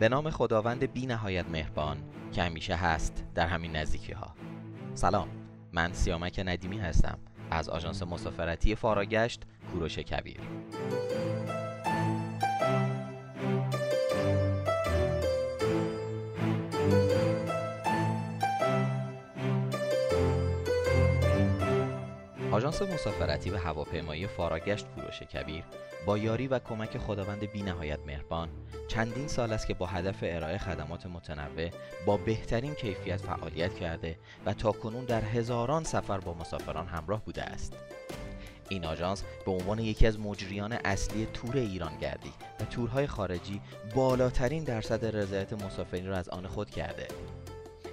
به نام خداوند بی نهایت مهربان که همیشه هست در همین نزدیکی ها سلام من سیامک ندیمی هستم از آژانس مسافرتی فاراگشت کوروش کبیر. آژانس مسافرتی و هواپیمایی فاراگشت کوروش کبیر با یاری و کمک خداوند بی نهایت مهربان چندین سال است که با هدف ارائه خدمات متنوع با بهترین کیفیت فعالیت کرده و تا کنون در هزاران سفر با مسافران همراه بوده است. این آژانس به عنوان یکی از مجریان اصلی تور ایران گردی و تورهای خارجی بالاترین درصد رضایت مسافرین را از آن خود کرده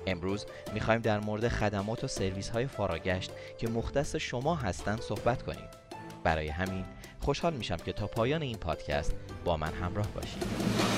امروز می‌خوایم در مورد خدمات و سرویس های فاراگشت که مختص شما هستند صحبت کنیم. برای همین خوشحال میشم که تا پایان این پادکست با من همراه باشید.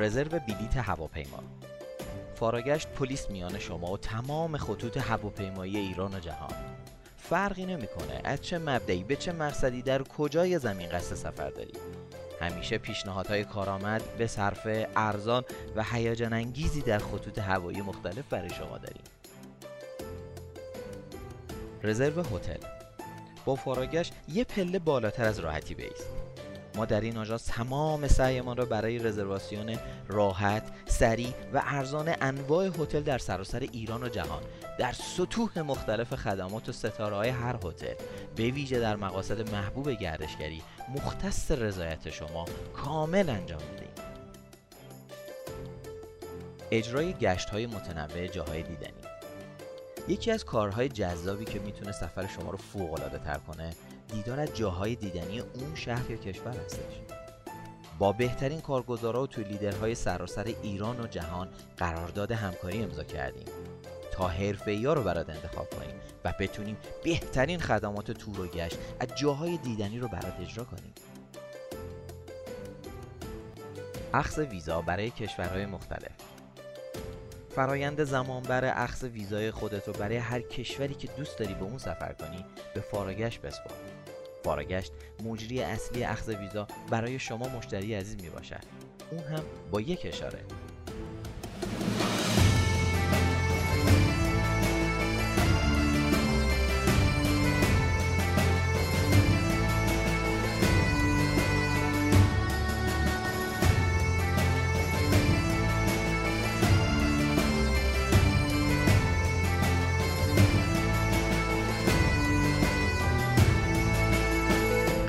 رزرو بلیت هواپیما. فاراگشت پلیس میان شما و تمام خطوط هواپیمایی ایران و جهان. فرقی نمی‌کنه از چه مبدعی به چه مقصدی در کجای زمین قصد سفر دارید همیشه پیشنهادهای کارآمد به صرف ارزان و هیجان انگیزی در خطوط هوایی مختلف برای شما داریم. رزرو هتل. با فاراگشت یه پله بالاتر از راحتی بیست. ما در این آژانس تمام سعیمان را برای رزرواسیون راحت، سریع و ارزان انواع هتل در سراسر ایران و جهان در سطوح مختلف خدمات و ستاره هر هتل به ویژه در مقاصد محبوب گردشگری مختص رضایت شما کامل انجام می‌دهیم. اجرای گشت های متنوع جاهای دیدنی. یکی از کارهای جذابی که می‌تونه سفر شما رو فوق العاده تر کنه دیدار از جاهای دیدنی اون شهر یا کشور هستش. با بهترین کارگزارا و تولیدرهای سراسر ایران و جهان قرارداد همکاری امضا کردیم. تا حرفه ها رو برات انتخاب کنیم و بتونیم بهترین خدمات تور و گشت از جاهای دیدنی رو برات اجرا کنیم. اخذ ویزا برای کشورهای مختلف. فرایند زمانبر اخذ ویزای خودت رو برای هر کشوری که دوست داری به اون سفر کنی به فارگشت بسپار. فارگشت مجری اصلی اخذ ویزا برای شما مشتری عزیز می باشد اون هم با یک اشاره.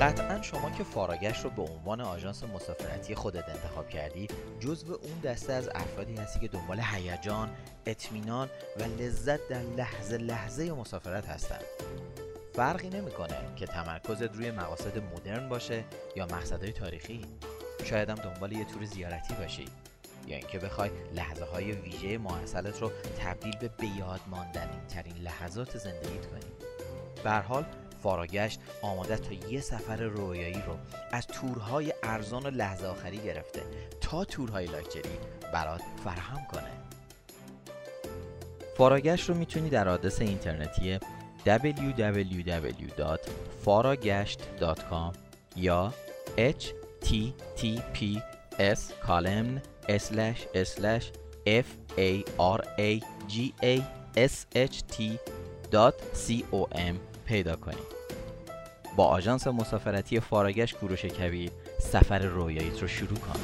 قطعا شما که فاراگشت رو به عنوان آژانس مسافرتی خودت انتخاب کردی جزو اون دسته از افرادی هستی که دنبال هیجان، اطمینان و لذت در لحظه لحظه مسافرت هستند. فرقی نمی‌کنه که تمرکزت روی مقاصد مدرن باشه یا مقصدهای تاریخی. شاید هم دنبال یه تور زیارتی باشی یا اینکه بخوای لحظه های ویژه ماحصلت رو تبدیل به بیاد ماندنی ترین لحظات زندگیت کنی. به حال فاراگشت آماده تا یه سفر رویایی رو از تورهای ارزان و لحظه آخری گرفته تا تورهای لاکچری برات فراهم کنه. فاراگشت رو می‌تونی در آدرس اینترنتی www.faragashت.com یا https column slash slash f پیدا کنید با آژانس مسافرتی فاراگشت کوروش کبیر سفر رویاییت رو شروع کن